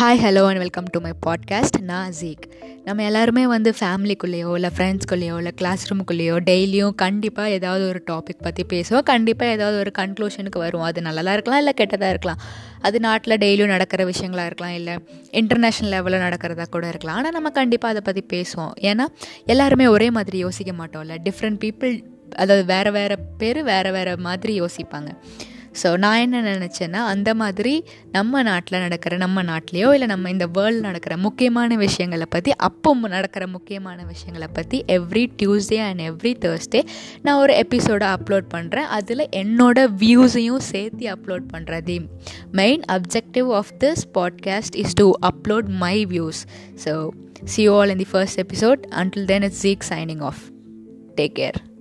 Hi hello and welcome to my podcast நான் ஜீக் நம்ம எல்லாருமே வந்து ஃபேமிலிக்குள்ளேயோ இல்லை ஃப்ரெண்ட்ஸ்குள்ளேயோ இல்லை கிளாஸ் ரூமுக்குள்ளேயோ டெய்லியும் கண்டிப்பாக ஏதாவது ஒரு டாபிக் பற்றி பேசுவோம். கண்டிப்பாக ஏதாவது ஒரு கன்க்ளூஷனுக்கு வருவோம். அது நல்லதாக இருக்கலாம் இல்லை கெட்டதாக இருக்கலாம். அது நாட்டில் டெய்லியும் நடக்கிற விஷயங்களாக இருக்கலாம் இல்லை இன்டர்நேஷ்னல் லெவலில் நடக்கிறதா கூட இருக்கலாம். ஆனால் நம்ம கண்டிப்பாக அதை பற்றி பேசுவோம். ஏன்னா எல்லாருமே ஒரே மாதிரி யோசிக்க மாட்டோம்ல. டிஃப்ரெண்ட் பீப்புள் அதாவது வேறு வேறு பேர் வேறு வேறு மாதிரி யோசிப்பாங்க. ஸோ நான் என்ன நினச்சேன்னா அந்த மாதிரி நம்ம நாட்டில் நடக்கிற நம்ம நாட்டிலையோ இல்லை நம்ம இந்த வேர்ல்டு நடக்கிற முக்கியமான விஷயங்களை பற்றி அப்போ நடக்கிற முக்கியமான விஷயங்களை பற்றி every Tuesday and every Thursday நான் ஒரு எபிசோடை அப்லோட் பண்ணுறேன் அதில் என்னோட வியூஸையும் சேர்த்து அப்லோட் பண்ணுறது main objective of this podcast is to upload my views so see all in the first episode until then it's seek signing off take care